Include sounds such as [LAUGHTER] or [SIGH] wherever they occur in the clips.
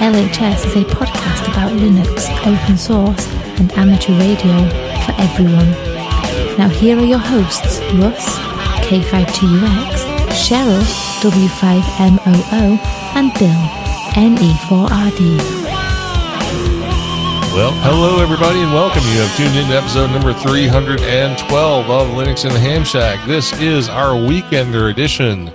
LHS is a podcast about Linux, open source, and amateur radio for everyone. Now, here are your hosts Russ, K5TUX, Cheryl, W5MOO, and Bill, NE4RD. Well, hello everybody and welcome. You have tuned in to episode number 312 of Linux in the Ham Shack. This is our weekender edition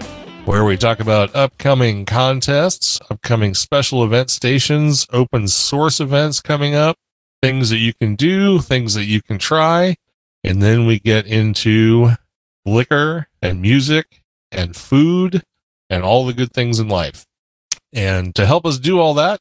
where we talk about upcoming contests, upcoming special event stations, open source events coming up, things that you can do, things that you can try, and then we get into liquor and music and food and all the good things in life. And to help us do all that,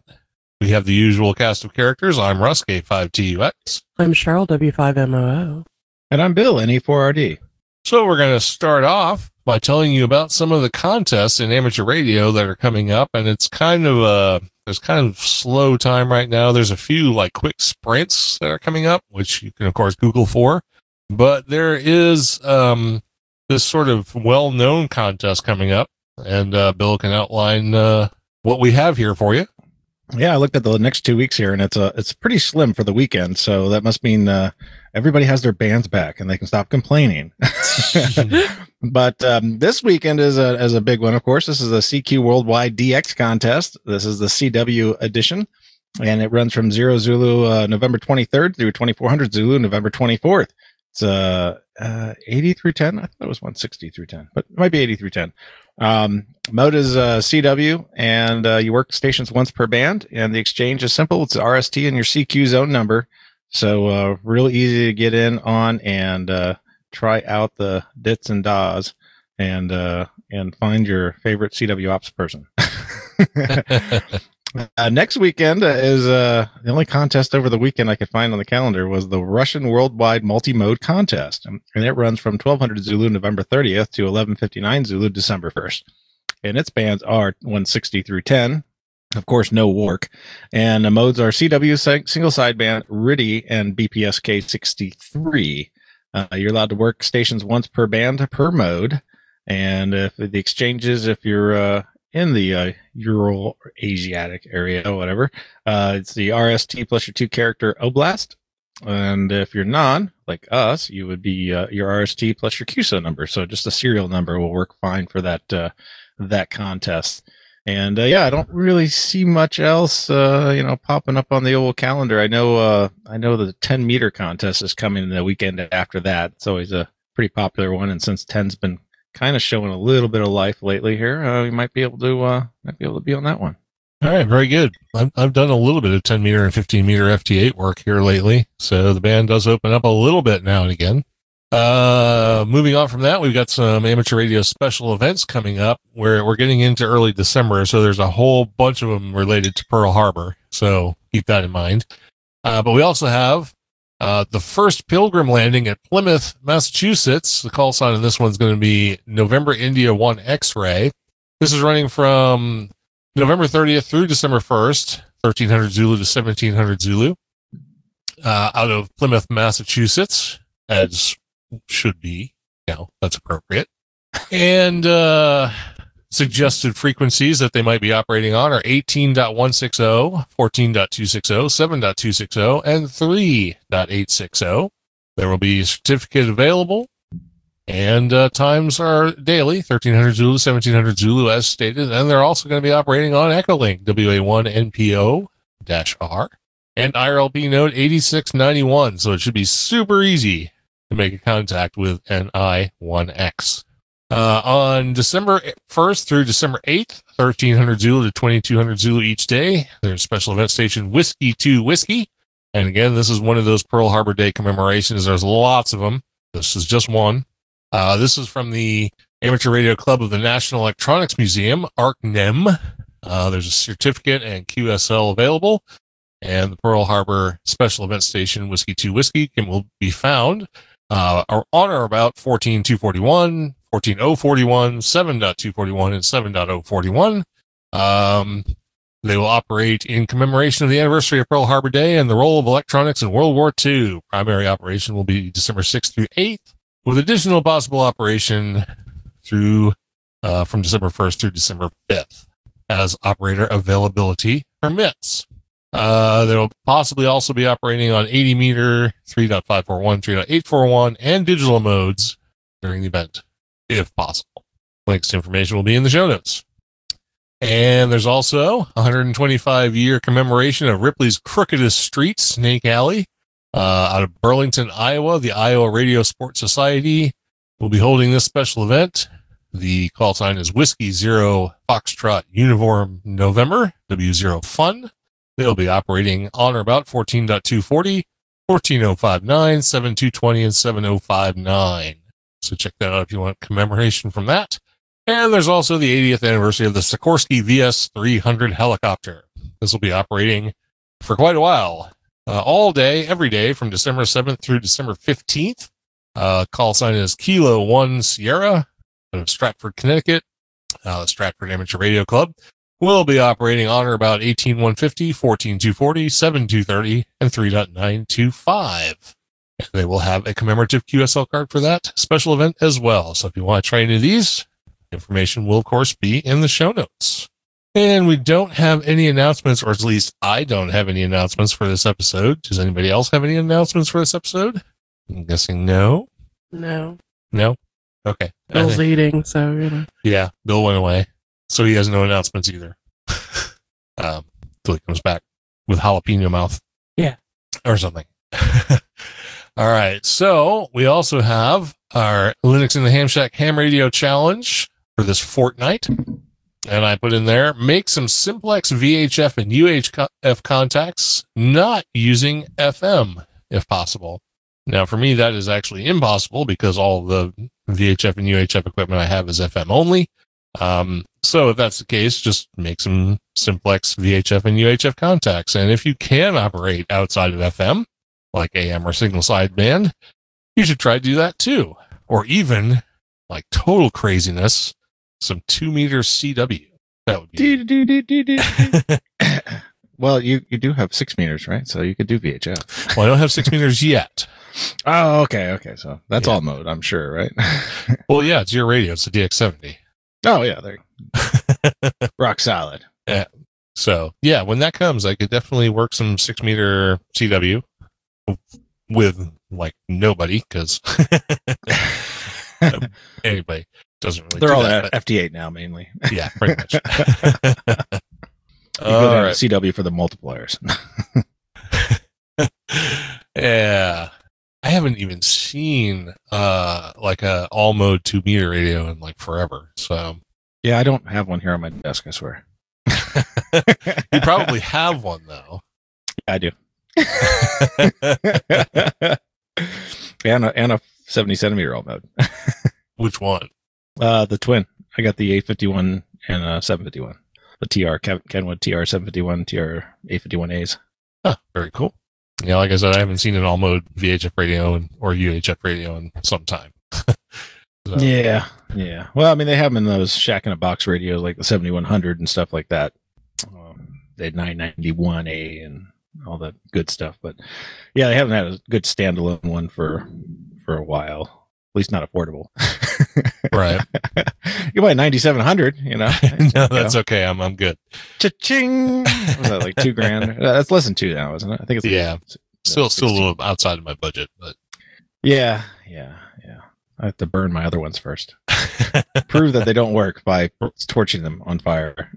we have the usual cast of characters. I'm Russ, K5TUX. I'm Cheryl, W5MOO. And I'm Bill, NE4RD. So we're going to start off by telling you about some of the contests in amateur radio that are coming up. And it's kind of a, there's kind of slow time right now. There's a few like quick sprints that are coming up, which you can of course Google for, but there is, um, this sort of well-known contest coming up and, uh, Bill can outline, uh, what we have here for you. Yeah, I looked at the next two weeks here, and it's a it's pretty slim for the weekend. So that must mean uh, everybody has their bands back, and they can stop complaining. [LAUGHS] but um, this weekend is a is a big one. Of course, this is a CQ Worldwide DX contest. This is the CW edition, and it runs from zero Zulu uh, November twenty third through twenty four hundred Zulu November twenty fourth. It's uh, uh, eighty through ten. I thought it was one sixty through ten, but it might be eighty through ten. Um, mode is uh, CW, and uh, you work stations once per band, and the exchange is simple. It's RST and your CQ zone number, so uh, real easy to get in on and uh, try out the dits and das, and uh, and find your favorite CW ops person. [LAUGHS] [LAUGHS] Uh, next weekend is uh, the only contest over the weekend I could find on the calendar was the Russian Worldwide Multi-Mode Contest, and it runs from 1200 Zulu November 30th to 1159 Zulu December 1st. And its bands are 160 through 10, of course, no WARC, and the modes are CW single sideband, RTTY, and BPSK 63. Uh, you're allowed to work stations once per band per mode. And if the exchanges, if you're uh, in the uh, Ural Asiatic area or whatever. Uh, it's the RST plus your two character Oblast. And if you're non, like us, you would be uh, your RST plus your QSO number. So just a serial number will work fine for that uh, that contest. And uh, yeah, I don't really see much else, uh, you know, popping up on the old calendar. I know, uh, I know the 10 meter contest is coming the weekend after that. It's always a pretty popular one, and since 10's been kind of showing a little bit of life lately here. Uh, we might be able to uh, might be able to be on that one. All right, very good. I've, I've done a little bit of 10 meter and 15 meter FT8 work here lately, so the band does open up a little bit now and again. Uh, moving on from that, we've got some amateur radio special events coming up where we're getting into early December, so there's a whole bunch of them related to Pearl Harbor. So keep that in mind. Uh, but we also have uh, the first pilgrim landing at Plymouth, Massachusetts. The call sign on this one's going to be November India 1 X ray. This is running from November 30th through December 1st, 1300 Zulu to 1700 Zulu, uh, out of Plymouth, Massachusetts, as should be. You know, that's appropriate. And, uh, suggested frequencies that they might be operating on are 18.160, 14.260, 7.260, and 3.860. There will be a certificate available, and uh, times are daily 1300 Zulu, 1700 Zulu, as stated. And they're also going to be operating on Echolink WA1 NPO R and IRLP node 8691. So it should be super easy to make a contact with NI1X. Uh, on December 1st through December 8th, 1300 Zulu to 2200 Zulu each day. There's special event station Whiskey 2 Whiskey. And again, this is one of those Pearl Harbor Day commemorations. There's lots of them. This is just one. Uh, this is from the Amateur Radio Club of the National Electronics Museum, ARCNEM. Uh, there's a certificate and QSL available. And the Pearl Harbor Special Event Station Whiskey 2 Whiskey can will be found uh, or on or about 14241, 14041, 7.241, and 7.041. Um, they will operate in commemoration of the anniversary of Pearl Harbor Day and the role of electronics in World War II. Primary operation will be December 6th through 8th, with additional possible operation through uh, from December 1st through December 5th as operator availability permits. Uh, they'll possibly also be operating on 80 meter, 3.541, 3.841, and digital modes during the event, if possible. Links to information will be in the show notes. And there's also 125 year commemoration of Ripley's crookedest street, Snake Alley, uh, out of Burlington, Iowa. The Iowa Radio Sports Society will be holding this special event. The call sign is Whiskey Zero Foxtrot Uniform November, W0 Fun. They'll be operating on or about 14.240, 14059, 7220, and 7059. So check that out if you want commemoration from that. And there's also the 80th anniversary of the Sikorsky VS 300 helicopter. This will be operating for quite a while, uh, all day, every day from December 7th through December 15th. Uh, call sign is Kilo 1 Sierra out of Stratford, Connecticut. Uh, Stratford Amateur Radio Club will be operating on or about 18150, 14240, 7230, and 3.925. They will have a commemorative QSL card for that special event as well. So if you want to try any of these, information will of course be in the show notes. And we don't have any announcements, or at least I don't have any announcements for this episode. Does anybody else have any announcements for this episode? I'm guessing no. No. No. Okay. Bill's eating, so, you know. yeah, Bill went away, so he has no announcements either. [LAUGHS] um, till he comes back with jalapeno mouth. Yeah. or something. [LAUGHS] All right, so we also have our Linux in the Ham Shack Ham Radio Challenge for this fortnight, and I put in there make some simplex VHF and UHF contacts, not using FM if possible. Now, for me, that is actually impossible because all the VHF and UHF equipment I have is FM only. Um, so if that's the case, just make some simplex VHF and UHF contacts. And if you can operate outside of FM, like AM or single sideband, you should try to do that too. Or even like total craziness, some two meter CW. That would be. [LAUGHS] well, you, you do have six meters, right? So you could do VHF. well, I don't have six meters yet. Oh, okay. Okay. So that's Yeah. all mode, I'm sure, right? [LAUGHS] Well, yeah, it's your radio. It's a DX70. Oh, yeah. There. [LAUGHS] Rock solid. Yeah. So yeah, when that comes, I could definitely work some six meter CW with like nobody because [LAUGHS] [LAUGHS] anybody doesn't really. They're do all that, at FT8 now, mainly. yeah, pretty much. You go down right. CW for the multipliers. Yeah. I haven't even seen uh like a all mode two meter radio in like forever. So yeah, I don't have one here on my desk, I swear. [LAUGHS] you probably have one though. Yeah, I do. [LAUGHS] and, a, and a 70 centimeter all mode. [LAUGHS] Which one? Uh, the twin. I got the 851 and uh 751. The TR Ken- Kenwood TR 751, TR 851As. Huh, very cool. Yeah, like I said, I haven't seen an all mode VHF radio and, or UHF radio in some time. [LAUGHS] So, Yeah, yeah. Well, I mean, they have them in those shack in a box radios, like the 7100 and stuff like that. Um, they had 991A and all that good stuff. But yeah, they haven't had a good standalone one for for a while. At least not affordable. [LAUGHS] Right. [LAUGHS] you buy 9700, you know. [LAUGHS] no, that's okay. I'm I'm good. Cha-ching! Was that like two grand? [LAUGHS] That's less than two now, isn't it? I think it's Yeah. Still still a little outside of my budget, but Yeah, yeah, yeah. I have to burn my other ones first. Prove that they don't work by torching them on fire.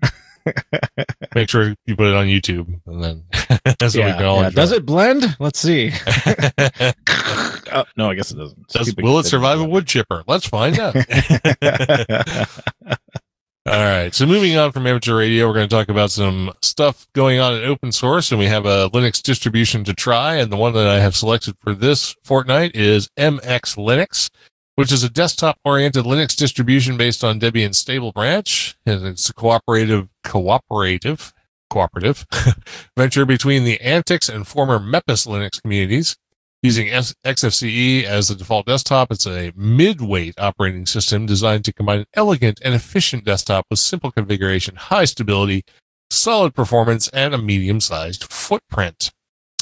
Make sure you put it on YouTube and then [LAUGHS] that's what we yeah, can all yeah. Does it blend? Let's see. [LAUGHS] [LAUGHS] oh, no, I guess it doesn't. Does, will it survive a wood chipper? Let's find out. All right. So moving on from amateur radio, we're going to talk about some stuff going on in open source, and we have a Linux distribution to try. And the one that I have selected for this fortnight is MX Linux, which is a desktop-oriented Linux distribution based on Debian Stable Branch, and it's a cooperative cooperative cooperative [LAUGHS] venture between the antiX and former Mepis Linux communities. Using XFCE as the default desktop, it's a mid-weight operating system designed to combine an elegant and efficient desktop with simple configuration, high stability, solid performance, and a medium-sized footprint.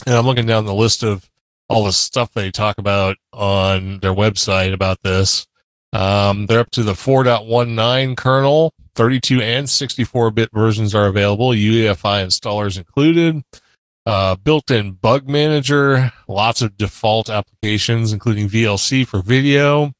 And I'm looking down the list of all the stuff they talk about on their website about this. Um, they're up to the 4.19 kernel, 32 and 64 bit versions are available, UEFI installers included. Uh, built-in bug manager, lots of default applications, including VLC for video,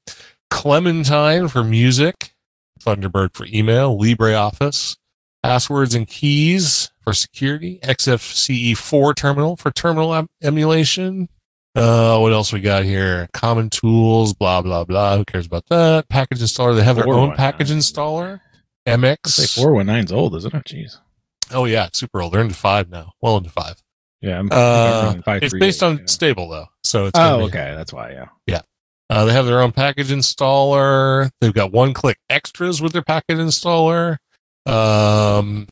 Clementine for music, Thunderbird for email, LibreOffice, passwords and keys for security, XFCE4 terminal for terminal em- emulation. Uh, what else we got here? Common tools, blah, blah, blah. Who cares about that? Package installer. They have their own package installer. MX. 419's old, isn't it? Jeez. Oh, yeah. It's super old. They're into five now. Well into five. Yeah. I'm, Uh, I'm it's 538, based on yeah. stable though. So it's, Oh, be- okay. That's why. Yeah. Yeah. Uh, they have their own package installer. They've got one click extras with their package installer. Um,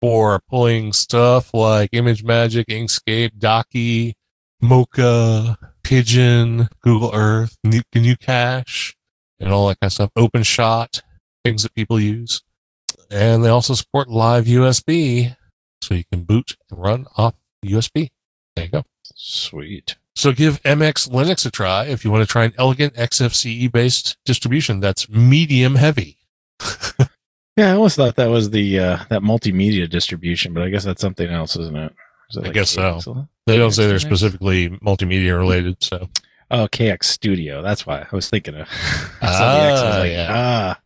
for pulling stuff like ImageMagick, Inkscape, Docky, Mocha, Pidgin, Google Earth, Nu- GnuCash, and all that kind of stuff. OpenShot, things that people use. And they also support live USB, so you can boot and run off USB. There you go. Sweet. So give MX Linux a try if you want to try an elegant XFCE based distribution that's medium heavy. [LAUGHS] Yeah, I always thought that was the uh that multimedia distribution, but I guess that's something else, isn't it? Is it I guess so. KX? They don't say they're KX? specifically multimedia related, so Oh, KX Studio. That's why I was thinking of. [LAUGHS] I saw Ah, the X. I was like, yeah. ah.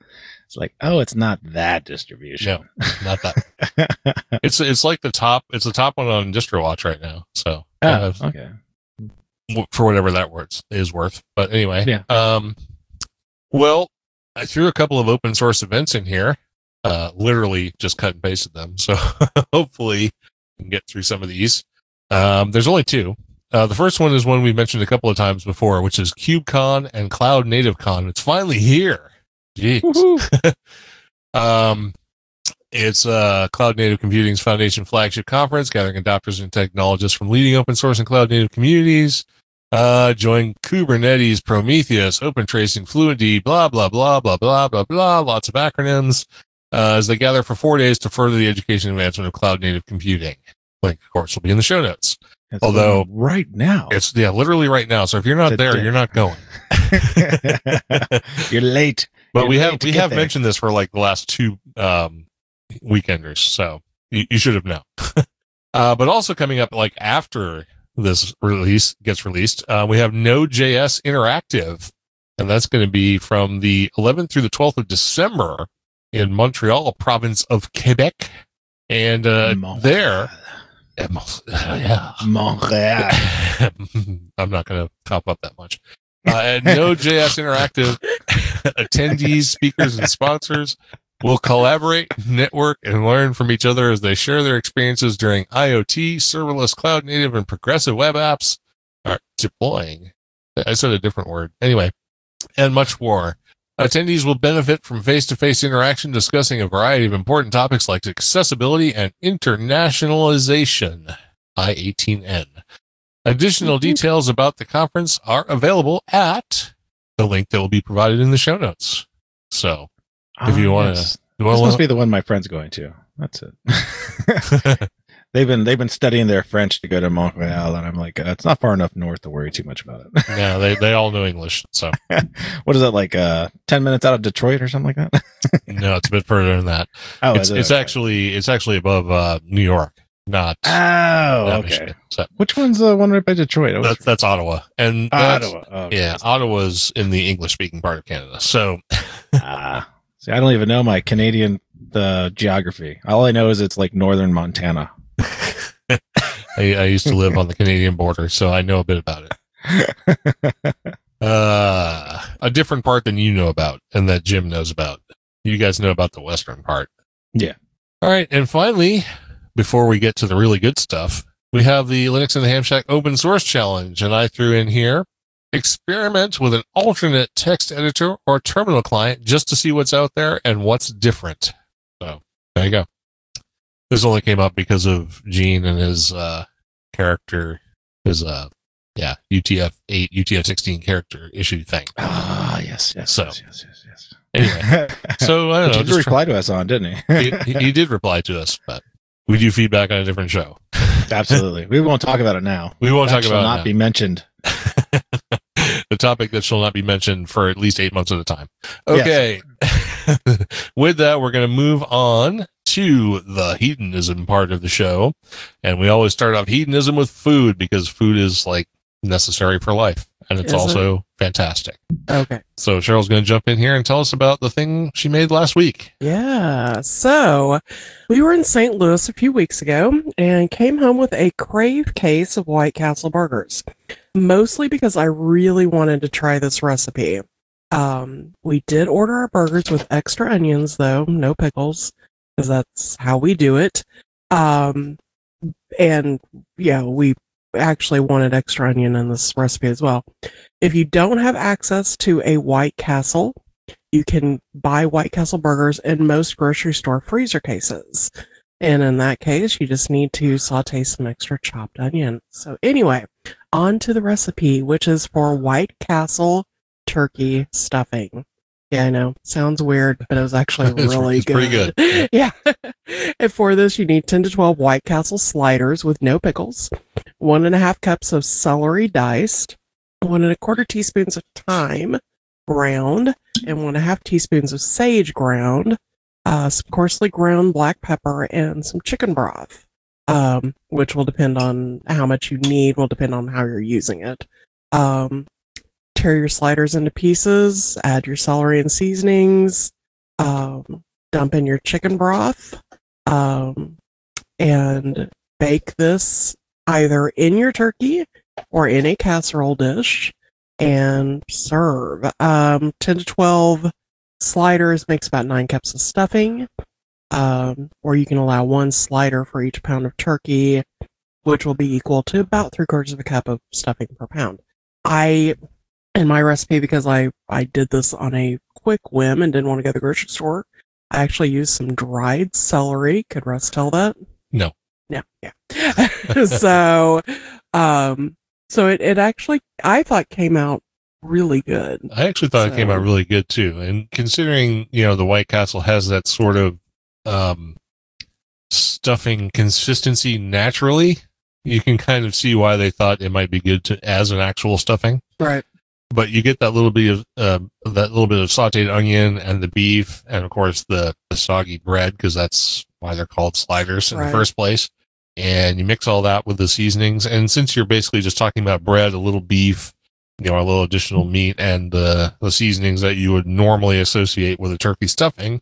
It's like, oh, it's not that distribution. not that. [LAUGHS] it's it's like the top. It's the top one on DistroWatch right now. So oh, uh, okay. for whatever that worth is worth. But anyway, Yeah. Um, well, I threw a couple of open source events in here. Uh, literally just cut and pasted them. So [LAUGHS] hopefully can get through some of these. Um, there's only two. Uh, the first one is one we've mentioned a couple of times before, which is KubeCon and Cloud Native Con. It's finally here. Jeez. [LAUGHS] Um, it's uh, Cloud Native Computing's foundation flagship conference, gathering adopters and technologists from leading open source and cloud native communities. Uh, join Kubernetes, Prometheus, Open Tracing, Fluentd, blah, blah, blah, blah, blah, blah, blah, lots of acronyms, uh, as they gather for four days to further the education and advancement of cloud native computing. Link, of course, will be in the show notes. It's Although- right now, It's, yeah, literally right now. So if you're not there, you're not going. [LAUGHS] [LAUGHS] you're late. But You're we late have we have there. mentioned this for like the last two um, weekenders, so you, you should have known. [LAUGHS] uh, but also coming up like after this release gets released, uh, we have Node.js Interactive, and that's going to be from the 11th through the 12th of December in Montreal, province of Quebec, and uh, Montreal. there, yeah, yeah. Montreal. [LAUGHS] I'm not going to top up that much. Uh, at Node.js [LAUGHS] Interactive, attendees, speakers, and sponsors will collaborate, network, and learn from each other as they share their experiences during IoT, serverless, cloud native, and progressive web apps are deploying. I said a different word. Anyway, and much more. Attendees will benefit from face-to-face interaction discussing a variety of important topics like accessibility and internationalization. I-18N. Additional details about the conference are available at the link that will be provided in the show notes. So, If you Ah, wanna- yes. This must want be the one my friend's going to. That's it. [LAUGHS] [LAUGHS] they've been they've been studying their French to go to Montreal, and I'm like, uh, it's not far enough north to worry too much about it. [LAUGHS] yeah, they, they all know English. So, [LAUGHS] what is that like? Uh, ten minutes out of Detroit or something like that? [LAUGHS] no, it's a bit further than that. oh, it's it? it's Okay. actually it's actually above uh, New York, not, oh, not okay. Michigan. So Which one's the one right by Detroit? That's that's Ottawa, and that's, Ottawa. Oh, Yeah, Ottawa's in the English speaking part of Canada. So ah, see, I don't even know my Canadian the geography. All I know is it's like northern Montana. [LAUGHS] I, I used to live on the Canadian border, so I know a bit about it. [LAUGHS] Uh, a different part than you know about and that Jim knows about. You guys know about the western part. Yeah. All right, and finally, before we get to the really good stuff, we have the Linux and the Ham Shack open source challenge, and I threw in here experiment with an alternate text editor or terminal client just to see what's out there and what's different. So there you go. This only came up because of Gene and his uh, character, his uh, yeah, UTF eight, UTF sixteen character issue thing. Ah, yes, yes, So. yes, yes, yes, yes. Anyway, [LAUGHS] so I don't know. He did Just try- reply to us on, didn't he? he, he, did reply to us, but we do feedback on a different show. Absolutely. We won't talk about it now. We won't That talk about not it be mentioned. [LAUGHS] the topic that shall not be mentioned for at least eight months at a time. Yes. Okay. [LAUGHS] With that, we're going to move on to the hedonism part of the show. And we always start off hedonism with food because food is like necessary for life. And it's Is it? also fantastic. Okay. So Cheryl's going to jump in here and tell us about the thing she made last week. Yeah. So we were in St. Louis a few weeks ago and came home with a crave case of White Castle burgers, mostly because I really wanted to try this recipe. Um, we did order our burgers with extra onions, though, no pickles, because that's how we do it. Um, and yeah, we actually wanted extra onion in this recipe as well. If you don't have access to a White Castle, you can buy White Castle burgers in most grocery store freezer cases. And in that case, you just need to saute some extra chopped onion. So anyway, on to the recipe, which is for White Castle turkey stuffing. Yeah, I know. Sounds weird, but it was actually [LAUGHS] It's- really it's good. pretty good. [LAUGHS] yeah. And for this, you need 10 to 12 White Castle sliders with no pickles, one and a half cups of celery diced, one and a quarter teaspoons of thyme ground, and one and a half teaspoons of sage ground, uh, some coarsely ground black pepper, and some chicken broth, um, which will depend on how much you need, will depend on how you're using it. Um, tear your sliders into pieces, add your celery and seasonings, um, dump in your chicken broth, um, and bake this either in your turkey or in a casserole dish and serve. Um, 10 to 12 sliders makes about nine cups of stuffing. Um, or you can allow one slider for each pound of turkey, which will be equal to about three quarters of a cup of stuffing per pound. I, in my recipe, because I, I did this on a quick whim and didn't want to go to the grocery store, I actually used some dried celery. Could Russ tell that? No. No, yeah. [LAUGHS] so, um, so it, it actually, I thought came out really good. I actually thought it came out really good too. And considering, you know, the White Castle has that sort of um, stuffing consistency naturally, you can kind of see why they thought it might be good to as an actual stuffing. Right. But you get that little bit of um that little bit of sautéed onion and the beef, and of course the, the soggy bread because that's why they're called sliders in Right. the first place. And you mix all that with the seasonings, and since you're basically just talking about bread, a little beef, you know, a little additional meat and uh, the seasonings that you would normally associate with a turkey stuffing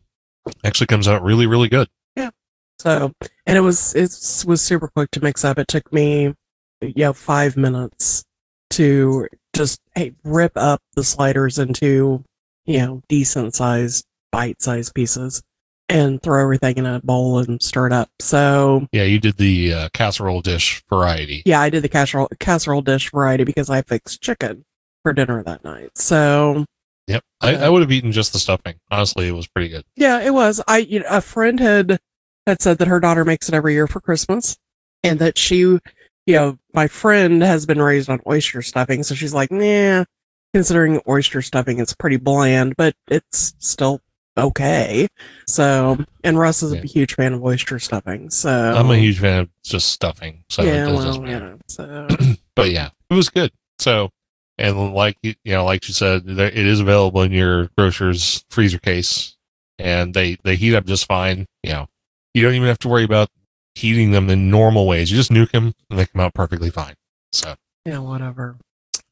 actually comes out really, really good. Yeah. So, and it was, it was super quick to mix up. It took me, you know, five minutes to just hey, rip up the sliders into, you know, decent sized, bite sized pieces and throw everything in a bowl and stir it up. So, Yeah, you did the uh, casserole dish variety. yeah, I did the casserole casserole dish variety because I fixed chicken for dinner that night. So Yep. I, I would have eaten just the stuffing. Honestly, it was pretty good. yeah, it was. I you know, a friend had had said that her daughter makes it every year for Christmas, and that she, you know, my friend has been raised on oyster stuffing, so she's like, nah. Considering oyster stuffing, it's pretty bland, but it's still okay. So, and Russ is a huge fan of oyster stuffing. So I'm a huge fan of just stuffing. So yeah, well, yeah. So [CLEARS THROAT] But yeah, it was good. So, and like you you know, like you said, there, it is available in your grocer's freezer case, and they they heat up just fine. You know, you don't even have to worry about heating them in normal ways. You just nuke them, and they come out perfectly fine. So, yeah, whatever.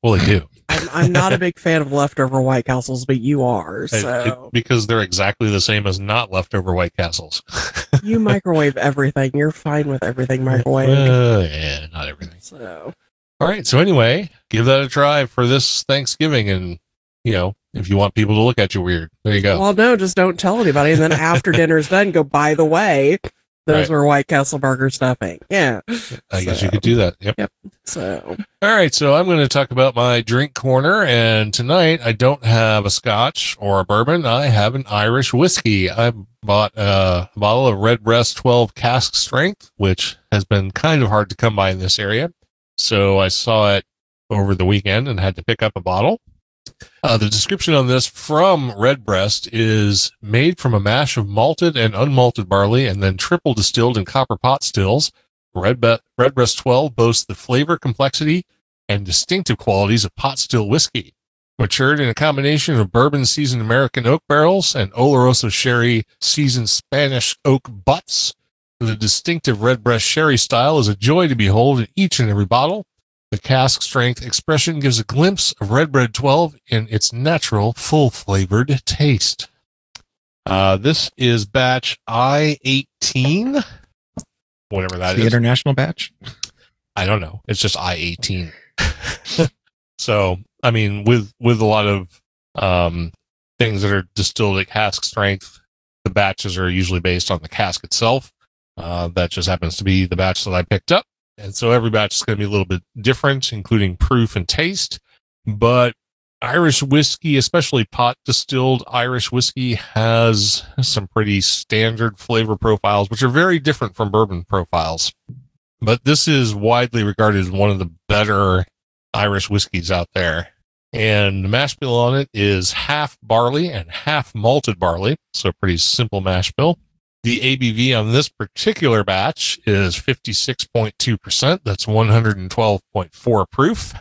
well, they do I'm, I'm not a big fan of leftover White Castles, but you are. [LAUGHS] It- it- So because they're exactly the same as not leftover White Castles. [LAUGHS] you microwave everything. You're fine with everything microwave. Uh, yeah, not everything. So All right. So anyway, give that a try for this Thanksgiving, and you know, if you want people to look at you weird, there you go. well, no, just don't tell anybody. And then after [LAUGHS] dinner's done, go. By the way, Those Right. were White Castle burger stuffing. Yeah. I guess you could do that. Yep. So All right, so I'm going to talk about my drink corner, and tonight I don't have a Scotch or a bourbon. I have an Irish whiskey. I bought a bottle of Redbreast 12 cask strength, which has been kind of hard to come by in this area. So I saw it over the weekend and had to pick up a bottle. Uh, the description on this from Redbreast is made from a mash of malted and unmalted barley and then triple distilled in copper pot stills. Redbreast 12 boasts the flavor, complexity, and distinctive qualities of pot still whiskey. Matured in a combination of bourbon seasoned American oak barrels and Oloroso sherry seasoned Spanish oak butts, the distinctive Redbreast sherry style is a joy to behold in each and every bottle. The cask strength expression gives a glimpse of Redbreast 12 in its natural, full flavored taste. Uh, this is batch I18, whatever that the is. international batch. I don't know. It's just I eighteen. [LAUGHS] so I mean, with with a lot of um, things that are distilled at cask strength, the batches are usually based on the cask itself. Uh, that just happens to be the batch that I picked up, and so every batch is going to be a little bit different, including proof and taste. But Irish whiskey, especially pot distilled Irish whiskey, has some pretty standard flavor profiles, which are very different from bourbon profiles but this is widely regarded as one of the better Irish whiskeys out there. And the mash bill on it is half barley and half malted barley. So pretty simple mash bill. The ABV on this particular batch is 56.2%. That's 112.4 proof.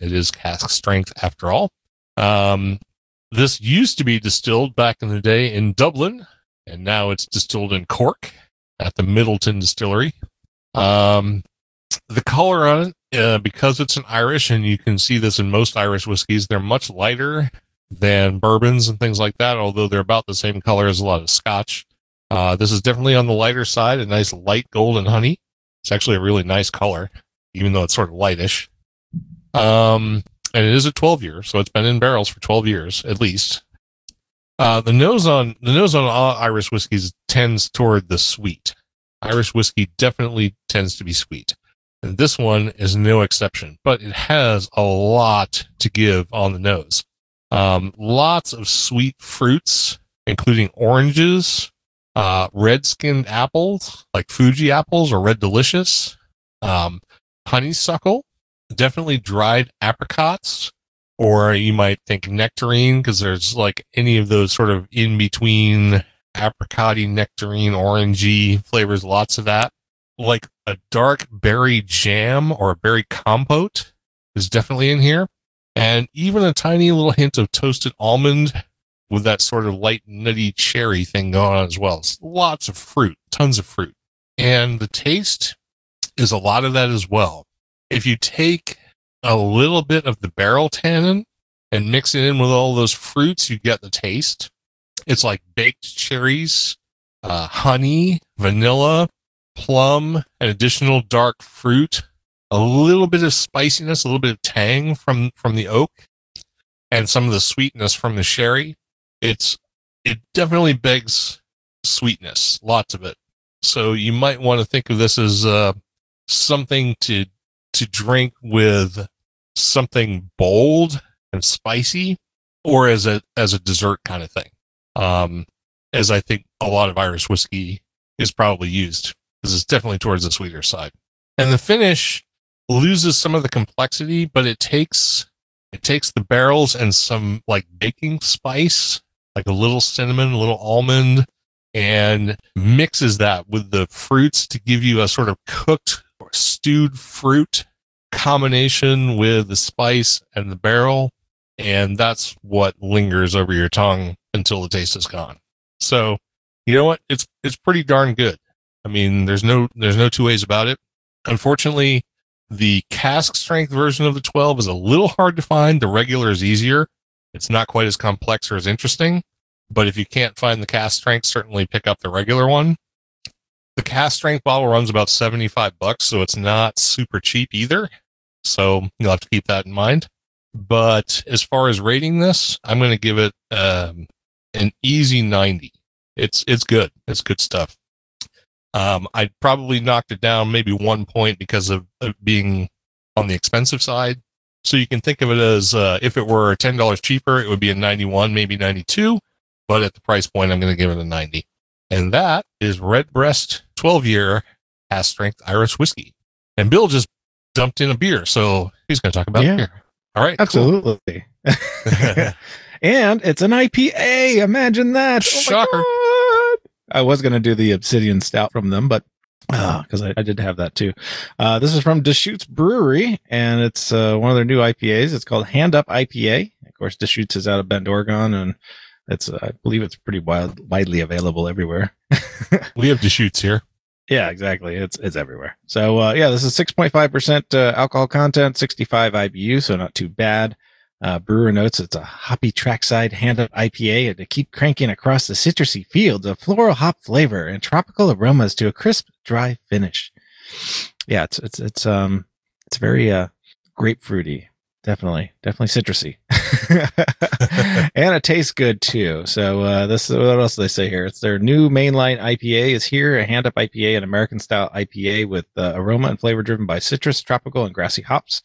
It is cask strength after all. Um, this used to be distilled back in the day in Dublin, and now it's distilled in Cork at the Midleton Distillery. Um, the color on it, uh, because it's an Irish, and you can see this in most Irish whiskeys, they're much lighter than bourbons and things like that, although they're about the same color as a lot of Scotch. Uh, this is definitely on the lighter side, a nice light golden honey. It's actually a really nice color, even though it's sort of lightish. Um, and it is a 12 year, so it's been in barrels for 12 years at least. Uh, the nose on the nose on all Irish whiskeys tends toward the sweet. Irish whiskey definitely tends to be sweet. And this one is no exception, but it has a lot to give on the nose. Um, lots of sweet fruits, including oranges, uh, red skinned apples, like Fuji apples or Red Delicious, um, honeysuckle, definitely dried apricots, or you might think nectarine because there's like any of those sort of in between apricotty, nectarine, orangey flavors, lots of that. Like a dark berry jam or a berry compote is definitely in here. And even a tiny little hint of toasted almond with that sort of light nutty cherry thing going on as well. It's lots of fruit, tons of fruit. And the taste is a lot of that as well. If you take a little bit of the barrel tannin and mix it in with all those fruits, you get the taste. It's like baked cherries, uh, honey, vanilla, plum, an additional dark fruit, a little bit of spiciness, a little bit of tang from, from the oak, and some of the sweetness from the sherry. It's, it definitely begs sweetness, lots of it. So you might want to think of this as, uh, something to, to drink with something bold and spicy or as a, as a dessert kind of thing um, as I think a lot of Irish whiskey is probably used because it's definitely towards the sweeter side. And the finish loses some of the complexity, but it takes it takes the barrels and some like baking spice, like a little cinnamon, a little almond, and mixes that with the fruits to give you a sort of cooked or stewed fruit combination with the spice and the barrel. And that's what lingers over your tongue until the taste is gone. So, you know what? It's it's pretty darn good. I mean, there's no there's no two ways about it. Unfortunately, the cask strength version of the 12 is a little hard to find. The regular is easier. It's not quite as complex or as interesting. But if you can't find the cask strength, certainly pick up the regular one. The cask strength bottle runs about 75 bucks, so it's not super cheap either. So you'll have to keep that in mind. But as far as rating this, I'm going to give it um, an easy 90. It's it's good. It's good stuff. Um, I probably knocked it down maybe one point because of, of being on the expensive side. So you can think of it as uh, if it were ten dollars cheaper, it would be a ninety-one, maybe ninety-two. But at the price point, I'm going to give it a ninety, and that is Redbreast twelve year Cask strength Irish whiskey. And Bill just dumped in a beer, so he's going to talk about Yeah. beer. All right, cool. Absolutely. [LAUGHS] and it's an IPA. Imagine that. Oh my Shocker. God. I was going to do the Obsidian Stout from them, but because I, I did have that too. Uh, this is from Deschutes Brewery, and it's uh, one of their new IPAs. It's called Hand Up IPA. Of course, Deschutes is out of Bend, Oregon, and it's uh, I believe it's pretty wild, widely available everywhere. [LAUGHS] We have Deschutes here. Yeah, exactly. It's it's everywhere. So uh, yeah, this is six point five percent uh, alcohol content, sixty five IBU, so not too bad. Uh, brewer notes it's a hoppy trackside hand up IPA to keep cranking across the citrusy fields of floral hop flavor and tropical aromas to a crisp, dry finish. Yeah, it's it's it's um it's very uh grapefruity. Definitely, definitely citrusy, [LAUGHS] and it tastes good too. So uh, this what else do they say here? It's their new mainline IPA is here, a hand up IPA, an American style IPA with uh, aroma and flavor driven by citrus, tropical, and grassy hops.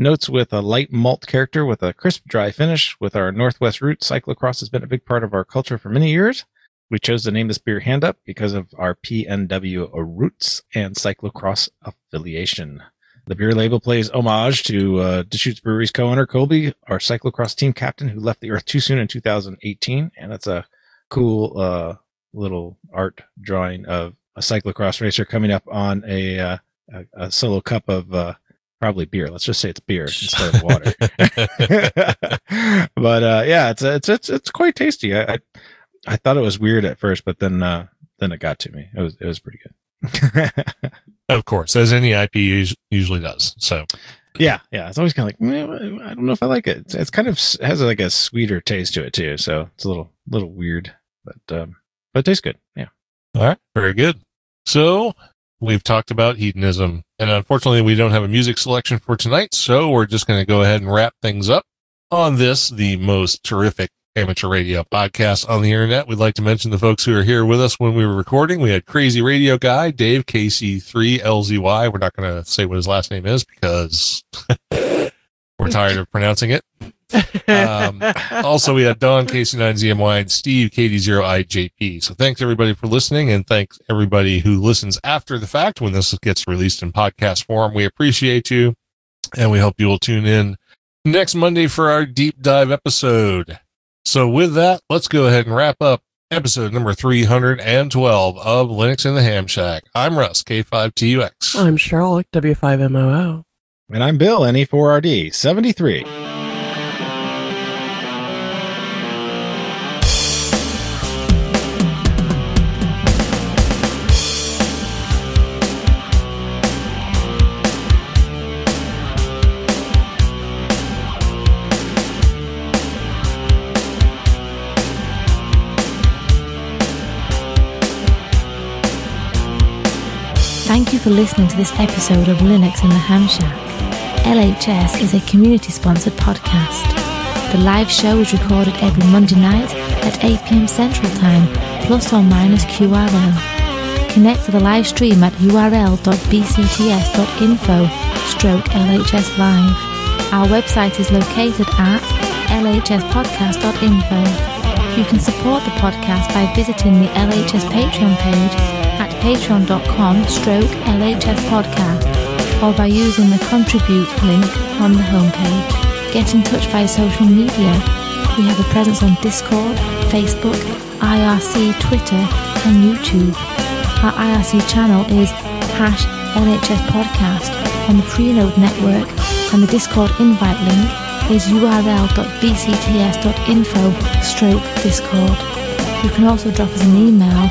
Notes with a light malt character with a crisp, dry finish. With our Northwest roots, cyclocross has been a big part of our culture for many years. We chose to name this beer Hand Up because of our PNW roots and cyclocross affiliation. The beer label plays homage to uh, Deschutes Brewery's co-owner Colby, our cyclocross team captain who left the earth too soon in 2018, and that's a cool uh, little art drawing of a cyclocross racer coming up on a uh, a, a solo cup of uh, probably beer. Let's just say it's beer [LAUGHS] instead of water. [LAUGHS] but uh, yeah, it's it's it's it's quite tasty. I, I I thought it was weird at first, but then uh, then it got to me. It was it was pretty good. [LAUGHS] Of course, as any IP usually does. So yeah, yeah. It's always kind of like "Meh, I don't know if I like it. It's, it's kind of has like a sweeter taste to it too, so it's a little little weird, but um, but it tastes good. Yeah. All right, very good. So we've talked about hedonism, and unfortunately, we don't have a music selection for tonight. So we're just going to go ahead and wrap things up on this, the most terrific amateur radio podcast on the internet. We'd like to mention the folks who are here with us when we were recording. We had Crazy Radio Guy, Dave KC3LZY. We're not going to say what his last name is because [LAUGHS] we're tired of pronouncing it. Um, [LAUGHS] also, we had Don KC9ZMY and Steve KD0IJP. So thanks everybody for listening and thanks everybody who listens after the fact when this gets released in podcast form. We appreciate you and we hope you will tune in next Monday for our deep dive episode. So with that, let's go ahead and wrap up episode number 312 of Linux in the Ham Shack. I'm Russ, K5TUX. I'm Cheryl, W5MOO. And I'm Bill, E NE4RD 73. Thank you for listening to this episode of Linux in the Ham Shack. LHS is a community sponsored podcast. The live show is recorded every Monday night at 8 pm Central Time, plus or minus QRL. Connect to the live stream at url.bcts.info stroke LHS Live. Our website is located at lhspodcast.info. You can support the podcast by visiting the LHS Patreon page at patreon.com stroke LHS podcast or by using the contribute link on the homepage. Get in touch via social media. We have a presence on Discord, Facebook, IRC, Twitter, and YouTube. Our IRC channel is hash LHS podcast on the Freenode network and the Discord invite link is url.bcts.info stroke discord. You can also drop us an email